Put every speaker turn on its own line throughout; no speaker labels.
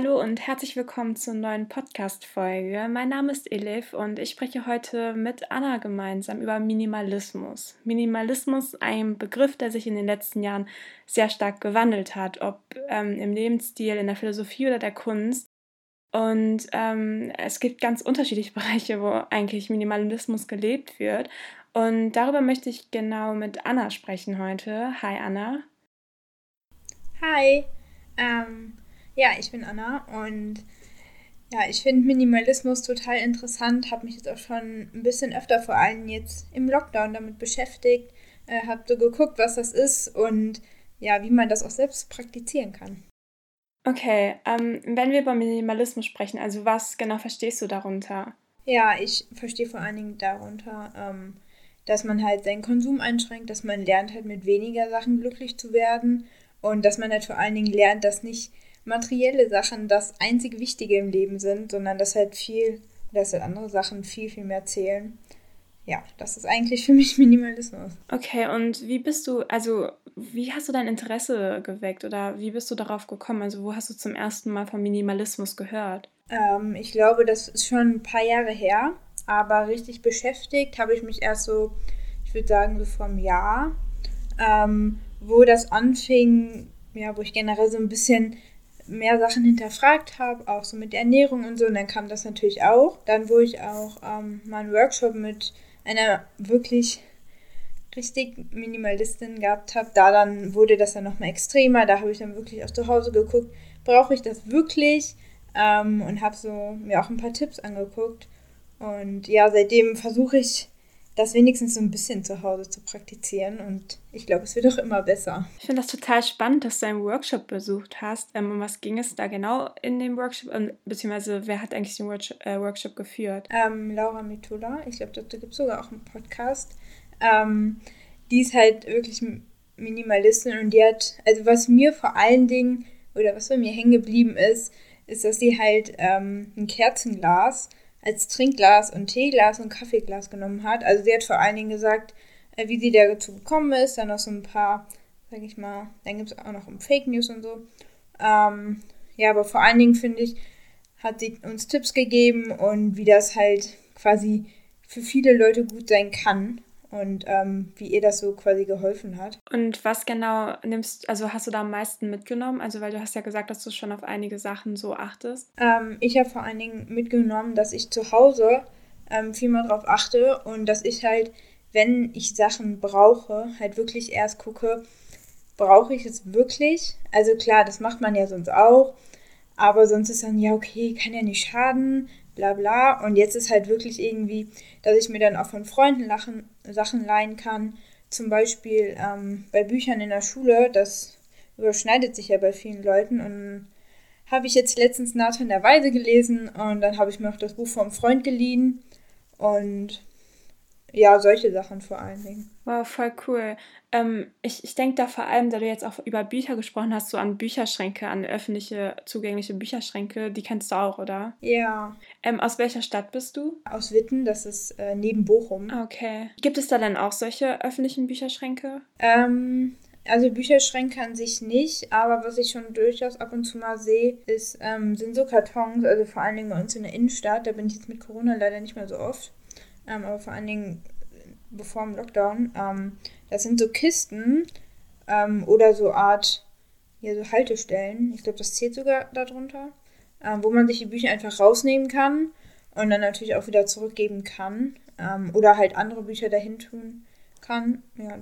Hallo und herzlich willkommen zur neuen Podcast-Folge. Mein Name ist Elif und ich spreche heute mit Anna gemeinsam über Minimalismus. Minimalismus, ein Begriff, der sich in den letzten Jahren sehr stark gewandelt hat, ob ähm, im Lebensstil, in der Philosophie oder der Kunst. Und ähm, es gibt ganz unterschiedliche Bereiche, wo eigentlich Minimalismus gelebt wird. Und darüber möchte ich genau mit Anna sprechen heute. Hi Anna.
Hi. Ähm, ja, ich bin Anna und ja, ich finde Minimalismus total interessant, habe mich jetzt auch schon ein bisschen öfter vor allem jetzt im Lockdown damit beschäftigt, äh, habe so geguckt, was das ist und ja, wie man das auch selbst praktizieren kann.
Okay, ähm, wenn wir über Minimalismus sprechen, also was genau verstehst du darunter?
Ja, ich verstehe vor allen Dingen darunter, ähm, dass man halt seinen Konsum einschränkt, dass man lernt halt mit weniger Sachen glücklich zu werden und dass man halt vor allen Dingen lernt, dass nicht materielle Sachen das einzig Wichtige im Leben sind, sondern dass halt viel, dass halt andere Sachen viel, viel mehr zählen. Ja, das ist eigentlich für mich Minimalismus.
Okay, und wie bist du, also wie hast du dein Interesse geweckt oder wie bist du darauf gekommen? Also wo hast du zum ersten Mal von Minimalismus gehört?
Ähm, ich glaube, das ist schon ein paar Jahre her, aber richtig beschäftigt habe ich mich erst so, ich würde sagen, so vor einem Jahr, ähm, wo das anfing, ja, wo ich generell so ein bisschen mehr Sachen hinterfragt habe, auch so mit Ernährung und so. Und dann kam das natürlich auch. Dann, wo ich auch ähm, mal einen Workshop mit einer wirklich richtig Minimalistin gehabt habe, da dann wurde das dann nochmal extremer. Da habe ich dann wirklich auch zu Hause geguckt, brauche ich das wirklich? Ähm, und habe so mir auch ein paar Tipps angeguckt. Und ja, seitdem versuche ich das wenigstens so ein bisschen zu Hause zu praktizieren. Und ich glaube, es wird auch immer besser.
Ich finde das total spannend, dass du einen Workshop besucht hast. Ähm, um was ging es da genau in dem Workshop? Und, beziehungsweise, wer hat eigentlich den Workshop, äh, Workshop geführt?
Ähm, Laura Mitula. Ich glaube, dazu gibt es sogar auch einen Podcast. Ähm, die ist halt wirklich Minimalistin und die hat, also was mir vor allen Dingen, oder was bei mir hängen geblieben ist, ist, dass sie halt ähm, ein Kerzenglas als Trinkglas und Teeglas und Kaffeeglas genommen hat. Also sie hat vor allen Dingen gesagt, äh, wie sie dazu gekommen ist, dann noch so ein paar, sag ich mal, dann gibt es auch noch um Fake News und so. Ähm, ja, aber vor allen Dingen finde ich, hat sie uns Tipps gegeben und wie das halt quasi für viele Leute gut sein kann und ähm, wie ihr das so quasi geholfen hat.
Und was genau nimmst, also hast du da am meisten mitgenommen? Also weil du hast ja gesagt, dass du schon auf einige Sachen so achtest.
Ähm, ich habe vor allen Dingen mitgenommen, dass ich zu Hause ähm, viel mehr drauf achte und dass ich halt, wenn ich Sachen brauche, halt wirklich erst gucke, brauche ich es wirklich? Also klar, das macht man ja sonst auch, aber sonst ist dann, ja, okay, kann ja nicht schaden, bla bla. Und jetzt ist halt wirklich irgendwie, dass ich mir dann auch von Freunden lachen, Sachen leihen kann. Zum Beispiel ähm, bei Büchern in der Schule, das überschneidet sich ja bei vielen Leuten. Und habe ich jetzt letztens Nathan der Weise gelesen und dann habe ich mir auch das Buch vom Freund geliehen. Und ja, solche Sachen vor allen Dingen.
Wow, voll cool. Ähm, ich ich denke da vor allem, da du jetzt auch über Bücher gesprochen hast, so an Bücherschränke, an öffentliche, zugängliche Bücherschränke. Die kennst du auch, oder?
Ja.
Ähm, aus welcher Stadt bist du?
Aus Witten, das ist äh, neben Bochum.
Ah, okay. Gibt es da dann auch solche öffentlichen Bücherschränke?
Ähm, also Bücherschränke an sich nicht, aber was ich schon durchaus ab und zu mal sehe, ist, ähm, sind so Kartons, also vor allen Dingen bei uns in der Innenstadt, da bin ich jetzt mit Corona leider nicht mehr so oft ähm, aber vor allen Dingen bevor im Lockdown. Ähm, das sind so Kisten ähm, oder so Art, ja, so Haltestellen. Ich glaube, das zählt sogar darunter, ähm, wo man sich die Bücher einfach rausnehmen kann und dann natürlich auch wieder zurückgeben kann. Ähm, oder halt andere Bücher dahin tun kann. Ja,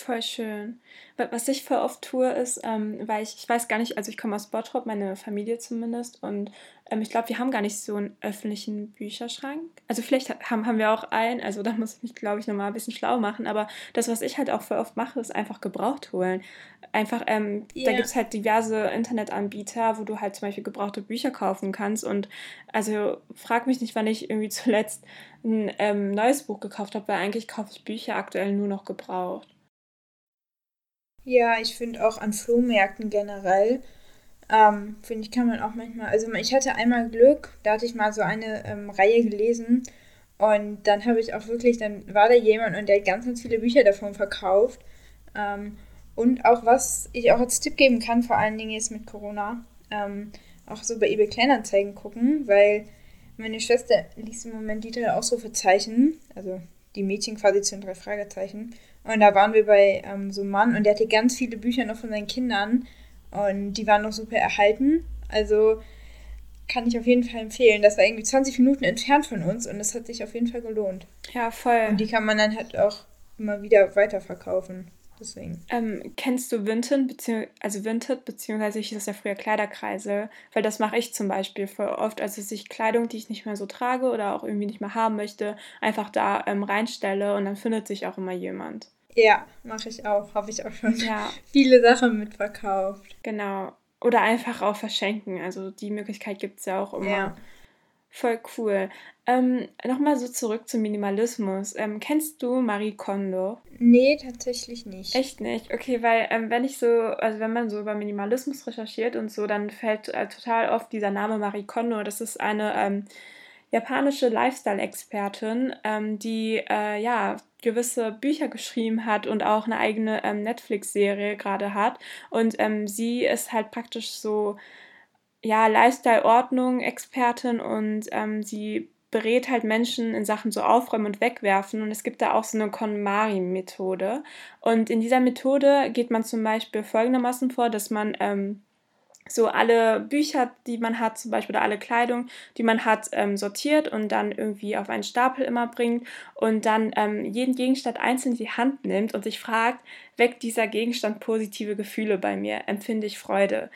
Voll schön. Was ich voll oft tue, ist, ähm, weil ich, ich weiß gar nicht, also ich komme aus Bottrop, meine Familie zumindest, und ähm, ich glaube, wir haben gar nicht so einen öffentlichen Bücherschrank. Also vielleicht haben, haben wir auch einen, also da muss ich mich, glaube ich, nochmal ein bisschen schlau machen, aber das, was ich halt auch voll oft mache, ist einfach gebraucht holen. Einfach, ähm, yeah. da gibt es halt diverse Internetanbieter, wo du halt zum Beispiel gebrauchte Bücher kaufen kannst und also frag mich nicht, wann ich irgendwie zuletzt ein ähm, neues Buch gekauft habe, weil eigentlich kaufe ich Bücher aktuell nur noch gebraucht.
Ja, ich finde auch an Flohmärkten generell, ähm, finde ich, kann man auch manchmal, also ich hatte einmal Glück, da hatte ich mal so eine ähm, Reihe gelesen und dann habe ich auch wirklich, dann war da jemand und der hat ganz, ganz viele Bücher davon verkauft. Ähm, und auch was ich auch als Tipp geben kann, vor allen Dingen jetzt mit Corona, ähm, auch so bei eBay Kleinanzeigen gucken, weil meine Schwester liest im Moment die drei Ausrufezeichen, also die Mädchen quasi zu den drei Fragezeichen. Und da waren wir bei ähm, so einem Mann und der hatte ganz viele Bücher noch von seinen Kindern und die waren noch super erhalten. Also kann ich auf jeden Fall empfehlen. Das war irgendwie 20 Minuten entfernt von uns und es hat sich auf jeden Fall gelohnt.
Ja, voll.
Und die kann man dann halt auch immer wieder weiterverkaufen. Deswegen.
Ähm, kennst du Vinted, bezieh also Vinted, beziehungsweise ich das ja früher Kleiderkreise, weil das mache ich zum Beispiel voll oft, also dass ich Kleidung, die ich nicht mehr so trage oder auch irgendwie nicht mehr haben möchte, einfach da ähm, reinstelle und dann findet sich auch immer jemand.
Ja, mache ich auch. Habe ich auch schon ja. viele Sachen mitverkauft.
Genau. Oder einfach auch verschenken. Also die Möglichkeit gibt es ja auch immer. Ja. Voll cool. Ähm, Nochmal so zurück zum Minimalismus. Ähm, kennst du Marie Kondo?
Nee, tatsächlich nicht.
Echt nicht? Okay, weil ähm, wenn ich so, also wenn man so über Minimalismus recherchiert und so, dann fällt äh, total oft dieser Name Marie Kondo. Das ist eine ähm, japanische Lifestyle-Expertin, ähm, die äh, ja gewisse Bücher geschrieben hat und auch eine eigene ähm, Netflix-Serie gerade hat. Und ähm, sie ist halt praktisch so, ja, Lifestyle-Ordnung-Expertin und ähm, sie berät halt Menschen in Sachen so Aufräumen und Wegwerfen. Und es gibt da auch so eine KonMari-Methode. Und in dieser Methode geht man zum Beispiel folgendermaßen vor, dass man ähm, so alle Bücher, die man hat, zum Beispiel oder alle Kleidung, die man hat, ähm, sortiert und dann irgendwie auf einen Stapel immer bringt und dann ähm, jeden Gegenstand einzeln in die Hand nimmt und sich fragt, weckt dieser Gegenstand positive Gefühle bei mir, empfinde ich Freude.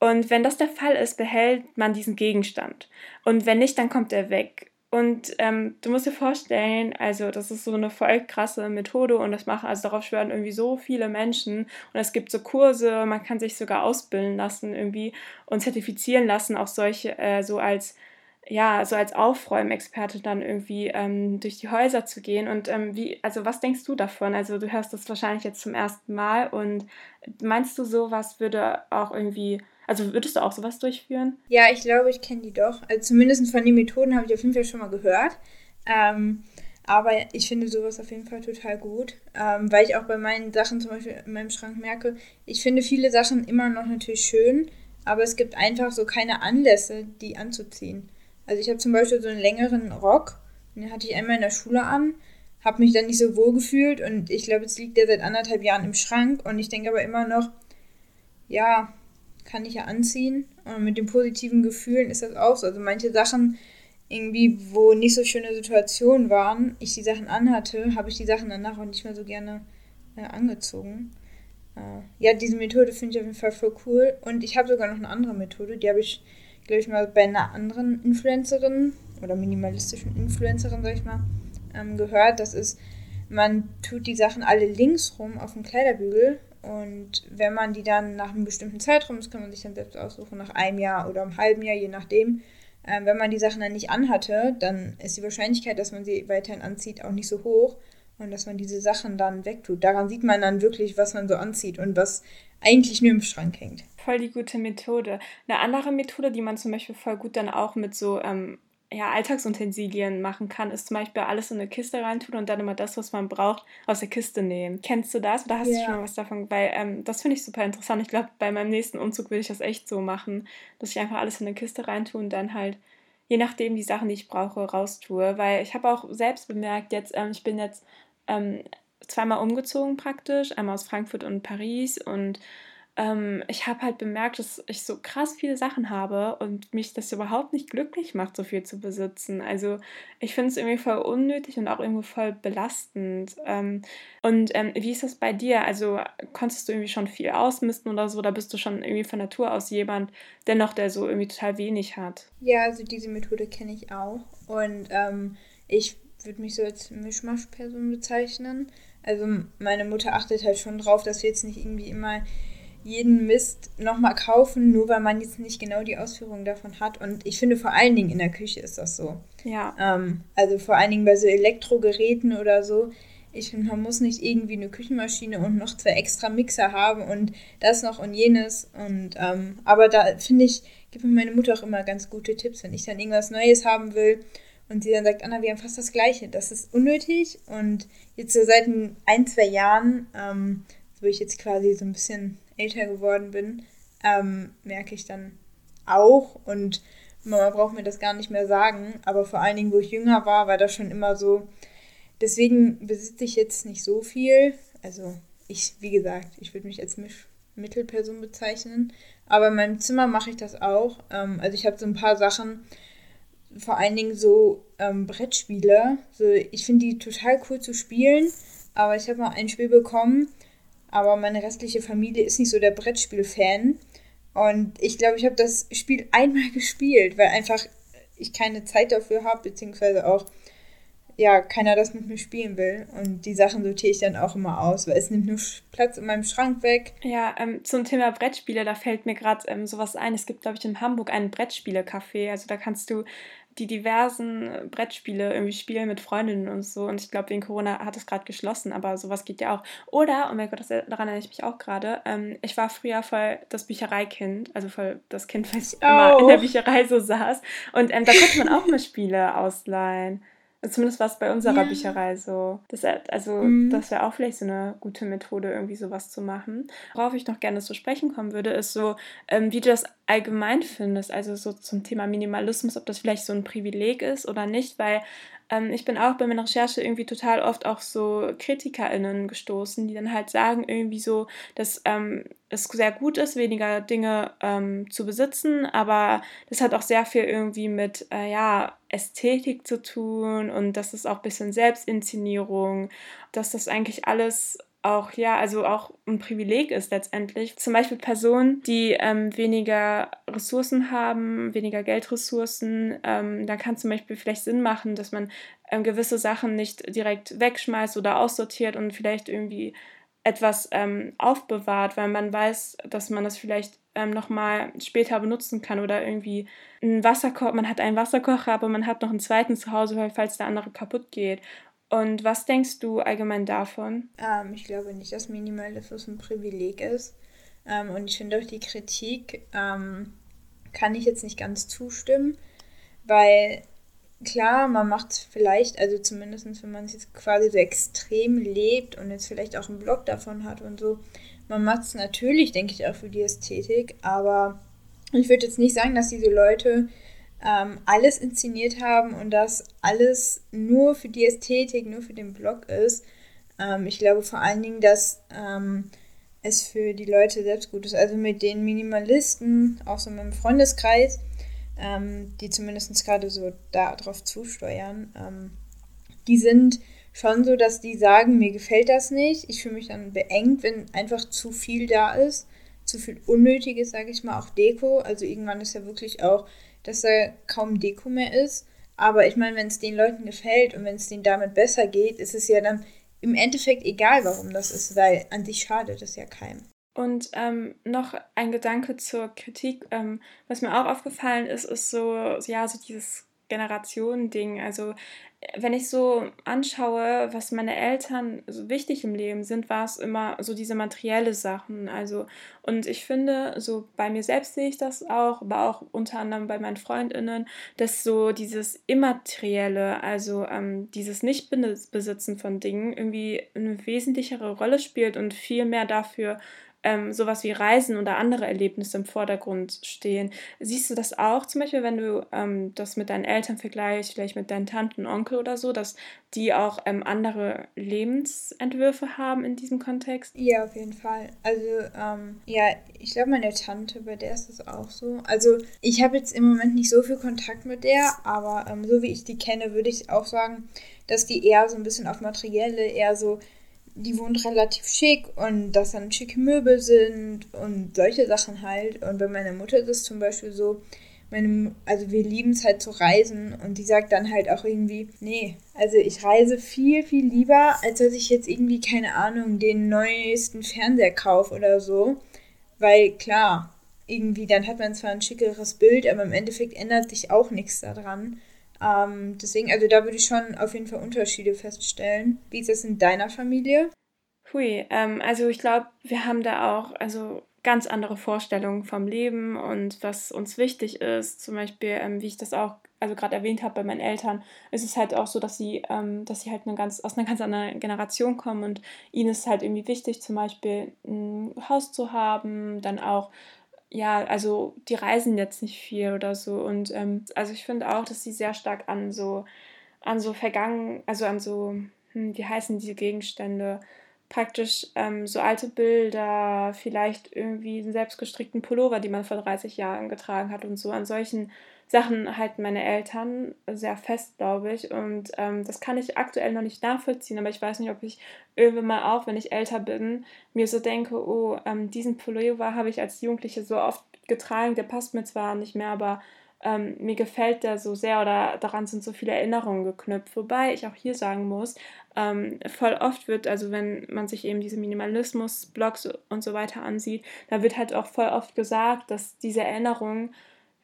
Und wenn das der Fall ist, behält man diesen Gegenstand. Und wenn nicht, dann kommt er weg. Und ähm, du musst dir vorstellen, also das ist so eine voll krasse Methode und das machen, also darauf schwören irgendwie so viele Menschen und es gibt so Kurse, man kann sich sogar ausbilden lassen irgendwie und zertifizieren lassen, auch solche, äh, so als, ja, so als Aufräumexperte dann irgendwie ähm, durch die Häuser zu gehen. Und ähm, wie, also was denkst du davon? Also du hörst das wahrscheinlich jetzt zum ersten Mal und meinst du, sowas würde auch irgendwie also würdest du auch sowas durchführen?
Ja, ich glaube, ich kenne die doch. Also zumindest von den Methoden habe ich auf jeden Fall schon mal gehört. Ähm, aber ich finde sowas auf jeden Fall total gut, ähm, weil ich auch bei meinen Sachen zum Beispiel in meinem Schrank merke, ich finde viele Sachen immer noch natürlich schön, aber es gibt einfach so keine Anlässe, die anzuziehen. Also ich habe zum Beispiel so einen längeren Rock, den hatte ich einmal in der Schule an, habe mich dann nicht so wohl gefühlt und ich glaube, jetzt liegt der seit anderthalb Jahren im Schrank und ich denke aber immer noch, ja, kann ich ja anziehen. Und mit den positiven Gefühlen ist das auch so. Also manche Sachen, irgendwie, wo nicht so schöne Situationen waren, ich die Sachen anhatte, habe ich die Sachen danach auch nicht mehr so gerne äh, angezogen. Äh, ja, diese Methode finde ich auf jeden Fall voll cool. Und ich habe sogar noch eine andere Methode, die habe ich, glaube ich, mal bei einer anderen Influencerin oder minimalistischen Influencerin, sag ich mal, ähm, gehört. Das ist, man tut die Sachen alle links rum auf dem Kleiderbügel und wenn man die dann nach einem bestimmten Zeitraum, das kann man sich dann selbst aussuchen, nach einem Jahr oder einem halben Jahr, je nachdem, äh, wenn man die Sachen dann nicht anhatte, dann ist die Wahrscheinlichkeit, dass man sie weiterhin anzieht, auch nicht so hoch und dass man diese Sachen dann wegtut. Daran sieht man dann wirklich, was man so anzieht und was eigentlich nur im Schrank hängt.
Voll die gute Methode. Eine andere Methode, die man zum Beispiel voll gut dann auch mit so ähm, ja, Alltagsutensilien machen kann, ist zum Beispiel alles in eine Kiste reintun und dann immer das, was man braucht, aus der Kiste nehmen. Kennst du das oder hast ja. du schon mal was davon? Weil ähm, das finde ich super interessant. Ich glaube, bei meinem nächsten Umzug will ich das echt so machen, dass ich einfach alles in eine Kiste reintue und dann halt, je nachdem, die Sachen, die ich brauche, raustue. Weil ich habe auch selbst bemerkt, jetzt, ähm, ich bin jetzt ähm, zweimal umgezogen praktisch, einmal aus Frankfurt und Paris und ähm, ich habe halt bemerkt, dass ich so krass viele Sachen habe und mich das überhaupt nicht glücklich macht, so viel zu besitzen. Also ich finde es irgendwie voll unnötig und auch irgendwie voll belastend. Ähm, und ähm, wie ist das bei dir? Also konntest du irgendwie schon viel ausmisten oder so? Oder bist du schon irgendwie von Natur aus jemand, dennoch der so irgendwie total wenig hat?
Ja, also diese Methode kenne ich auch. Und ähm, ich würde mich so als Mischmaschperson bezeichnen. Also meine Mutter achtet halt schon drauf, dass wir jetzt nicht irgendwie immer jeden Mist nochmal kaufen, nur weil man jetzt nicht genau die Ausführung davon hat. Und ich finde vor allen Dingen in der Küche ist das so. Ja. Ähm, also vor allen Dingen bei so Elektrogeräten oder so. Ich finde, man muss nicht irgendwie eine Küchenmaschine und noch zwei extra Mixer haben und das noch und jenes. Und ähm, aber da finde ich, gibt mir meine Mutter auch immer ganz gute Tipps, wenn ich dann irgendwas Neues haben will und sie dann sagt, Anna, wir haben fast das Gleiche. Das ist unnötig. Und jetzt so seit ein, zwei Jahren, ähm, wo ich jetzt quasi so ein bisschen älter geworden bin, ähm, merke ich dann auch und Mama braucht mir das gar nicht mehr sagen. Aber vor allen Dingen, wo ich jünger war, war das schon immer so. Deswegen besitze ich jetzt nicht so viel. Also ich, wie gesagt, ich würde mich als Misch Mittelperson bezeichnen. Aber in meinem Zimmer mache ich das auch. Ähm, also ich habe so ein paar Sachen, vor allen Dingen so ähm, Brettspiele. So, ich finde die total cool zu spielen, aber ich habe mal ein Spiel bekommen, aber meine restliche Familie ist nicht so der Brettspiel-Fan. Und ich glaube, ich habe das Spiel einmal gespielt, weil einfach ich keine Zeit dafür habe, beziehungsweise auch ja, keiner das mit mir spielen will. Und die Sachen sortiere ich dann auch immer aus, weil es nimmt nur Platz in meinem Schrank weg.
Ja, ähm, zum Thema Brettspiele, da fällt mir gerade ähm, sowas ein. Es gibt, glaube ich, in Hamburg einen Brettspiele-Café. Also da kannst du die diversen Brettspiele irgendwie spielen mit Freundinnen und so. Und ich glaube, wegen Corona hat es gerade geschlossen, aber sowas geht ja auch. Oder, oh mein Gott, das, daran erinnere ich mich auch gerade, ähm, ich war früher voll das Büchereikind, also voll das Kind, was oh. immer in der Bücherei so saß. Und ähm, da konnte man auch mal Spiele ausleihen. Zumindest war es bei unserer ja. Bücherei so. Das, also, mhm. das wäre auch vielleicht so eine gute Methode, irgendwie sowas zu machen. Worauf ich noch gerne zu sprechen kommen würde, ist so, ähm, wie du das allgemein findest. Also so zum Thema Minimalismus, ob das vielleicht so ein Privileg ist oder nicht, weil ähm, ich bin auch bei meiner Recherche irgendwie total oft auch so KritikerInnen gestoßen, die dann halt sagen irgendwie so, dass ähm, es sehr gut ist, weniger Dinge ähm, zu besitzen, aber das hat auch sehr viel irgendwie mit, äh, ja, Ästhetik zu tun und das ist auch ein bisschen Selbstinszenierung, dass das eigentlich alles auch, ja, also auch ein Privileg ist letztendlich. Zum Beispiel Personen, die ähm, weniger Ressourcen haben, weniger Geldressourcen, ähm, da kann zum Beispiel vielleicht Sinn machen, dass man ähm, gewisse Sachen nicht direkt wegschmeißt oder aussortiert und vielleicht irgendwie etwas ähm, aufbewahrt, weil man weiß, dass man das vielleicht ähm, nochmal später benutzen kann oder irgendwie ein Wasserkocher, man hat einen Wasserkocher, aber man hat noch einen zweiten zu Hause, falls der andere kaputt geht und was denkst du allgemein davon?
Ähm, ich glaube nicht, dass Minimalismus ein Privileg ist. Ähm, und ich finde auch die Kritik ähm, kann ich jetzt nicht ganz zustimmen, weil klar, man macht vielleicht, also zumindest wenn man es jetzt quasi so extrem lebt und jetzt vielleicht auch einen Blog davon hat und so, man macht es natürlich, denke ich, auch für die Ästhetik, aber ich würde jetzt nicht sagen, dass diese Leute ähm, alles inszeniert haben und das alles nur für die Ästhetik, nur für den Blog ist. Ähm, ich glaube vor allen Dingen, dass ähm, es für die Leute selbst gut ist. Also mit den Minimalisten, auch so in meinem Freundeskreis, ähm, die zumindest gerade so darauf zusteuern, ähm, die sind schon so, dass die sagen, mir gefällt das nicht. Ich fühle mich dann beengt, wenn einfach zu viel da ist. Zu viel Unnötiges, sage ich mal, auch Deko. Also irgendwann ist ja wirklich auch dass da kaum Deko mehr ist. Aber ich meine, wenn es den Leuten gefällt und wenn es denen damit besser geht, ist es ja dann im Endeffekt egal, warum das ist, weil an sich schadet es ja keinem.
Und ähm, noch ein Gedanke zur Kritik, ähm, was mir auch aufgefallen ist, ist so, ja, so dieses Generationending. Also wenn ich so anschaue, was meine Eltern so wichtig im Leben sind, war es immer so diese materielle Sachen. Also, und ich finde, so bei mir selbst sehe ich das auch, aber auch unter anderem bei meinen FreundInnen, dass so dieses Immaterielle, also ähm, dieses Nicht-Besitzen von Dingen irgendwie eine wesentlichere Rolle spielt und viel mehr dafür ähm, sowas wie Reisen oder andere Erlebnisse im Vordergrund stehen. Siehst du das auch zum Beispiel, wenn du ähm, das mit deinen Eltern vergleichst, vielleicht mit deinen Tanten, Onkel oder so, dass die auch ähm, andere Lebensentwürfe haben in diesem Kontext?
Ja, auf jeden Fall. Also, ähm, ja, ich glaube, meine Tante, bei der ist das auch so. Also, ich habe jetzt im Moment nicht so viel Kontakt mit der, aber ähm, so wie ich die kenne, würde ich auch sagen, dass die eher so ein bisschen auf Materielle, eher so die wohnt relativ schick und dass dann schicke Möbel sind und solche Sachen halt. Und bei meiner Mutter ist es zum Beispiel so, meine, also wir lieben es halt zu reisen und die sagt dann halt auch irgendwie, nee, also ich reise viel, viel lieber, als dass ich jetzt irgendwie, keine Ahnung, den neuesten Fernseher kaufe oder so. Weil klar, irgendwie, dann hat man zwar ein schickeres Bild, aber im Endeffekt ändert sich auch nichts daran. Ähm, deswegen, also da würde ich schon auf jeden Fall Unterschiede feststellen. Wie ist das in deiner Familie?
Hui, ähm, also ich glaube, wir haben da auch also ganz andere Vorstellungen vom Leben und was uns wichtig ist. Zum Beispiel, ähm, wie ich das auch also gerade erwähnt habe bei meinen Eltern, ist es halt auch so, dass sie, ähm, dass sie halt eine ganz, aus einer ganz anderen Generation kommen und ihnen ist halt irgendwie wichtig, zum Beispiel ein Haus zu haben, dann auch ja, also die reisen jetzt nicht viel oder so. Und ähm, also ich finde auch, dass sie sehr stark an so, an so vergangen, also an so, hm, wie heißen diese Gegenstände? Praktisch ähm, so alte Bilder, vielleicht irgendwie einen selbstgestrickten Pullover, die man vor 30 Jahren getragen hat und so. An solchen Sachen halten meine Eltern sehr fest, glaube ich. Und ähm, das kann ich aktuell noch nicht nachvollziehen, aber ich weiß nicht, ob ich irgendwann mal auch, wenn ich älter bin, mir so denke, oh, ähm, diesen Pullover habe ich als Jugendliche so oft getragen, der passt mir zwar nicht mehr, aber ähm, mir gefällt der so sehr oder daran sind so viele Erinnerungen geknüpft. Wobei ich auch hier sagen muss, ähm, voll oft wird, also wenn man sich eben diese Minimalismus-Blogs und so weiter ansieht, da wird halt auch voll oft gesagt, dass diese Erinnerungen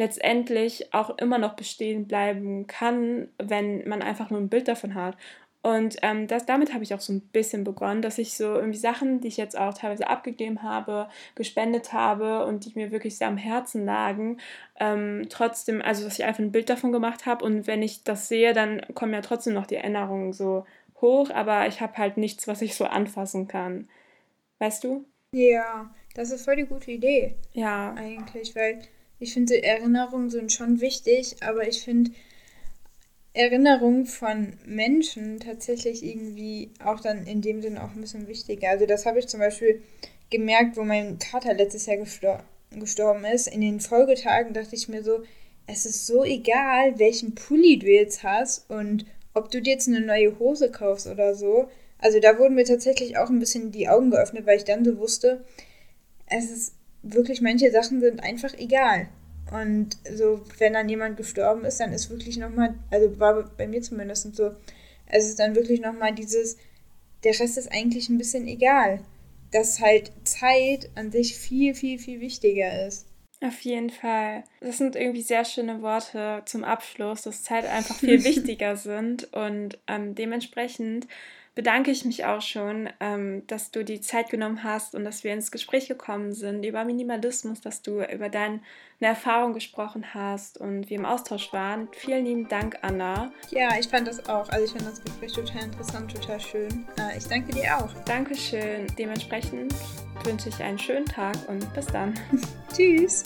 letztendlich auch immer noch bestehen bleiben kann, wenn man einfach nur ein Bild davon hat. Und ähm, das, damit habe ich auch so ein bisschen begonnen, dass ich so irgendwie Sachen, die ich jetzt auch teilweise abgegeben habe, gespendet habe und die mir wirklich sehr am Herzen lagen, ähm, trotzdem, also dass ich einfach ein Bild davon gemacht habe und wenn ich das sehe, dann kommen ja trotzdem noch die Erinnerungen so hoch, aber ich habe halt nichts, was ich so anfassen kann. Weißt du?
Ja, das ist voll die gute Idee.
Ja.
Eigentlich, weil ich finde, Erinnerungen sind schon wichtig, aber ich finde Erinnerungen von Menschen tatsächlich irgendwie auch dann in dem Sinne auch ein bisschen wichtiger. Also das habe ich zum Beispiel gemerkt, wo mein Vater letztes Jahr gestor gestorben ist. In den Folgetagen dachte ich mir so, es ist so egal, welchen Pulli du jetzt hast und ob du dir jetzt eine neue Hose kaufst oder so. Also da wurden mir tatsächlich auch ein bisschen die Augen geöffnet, weil ich dann so wusste, es ist wirklich manche Sachen sind einfach egal. Und so, wenn dann jemand gestorben ist, dann ist wirklich nochmal, also war bei mir zumindest so, es ist dann wirklich nochmal dieses, der Rest ist eigentlich ein bisschen egal. Dass halt Zeit an sich viel, viel, viel wichtiger ist.
Auf jeden Fall. Das sind irgendwie sehr schöne Worte zum Abschluss, dass Zeit einfach viel wichtiger sind und ähm, dementsprechend bedanke ich mich auch schon, ähm, dass du die Zeit genommen hast und dass wir ins Gespräch gekommen sind über Minimalismus, dass du über deine Erfahrung gesprochen hast und wir im Austausch waren. Vielen lieben Dank, Anna.
Ja, ich fand das auch. Also ich fand das Gespräch total interessant, total schön. Äh, ich danke dir auch.
Dankeschön. Dementsprechend wünsche ich einen schönen Tag und bis dann.
Tschüss.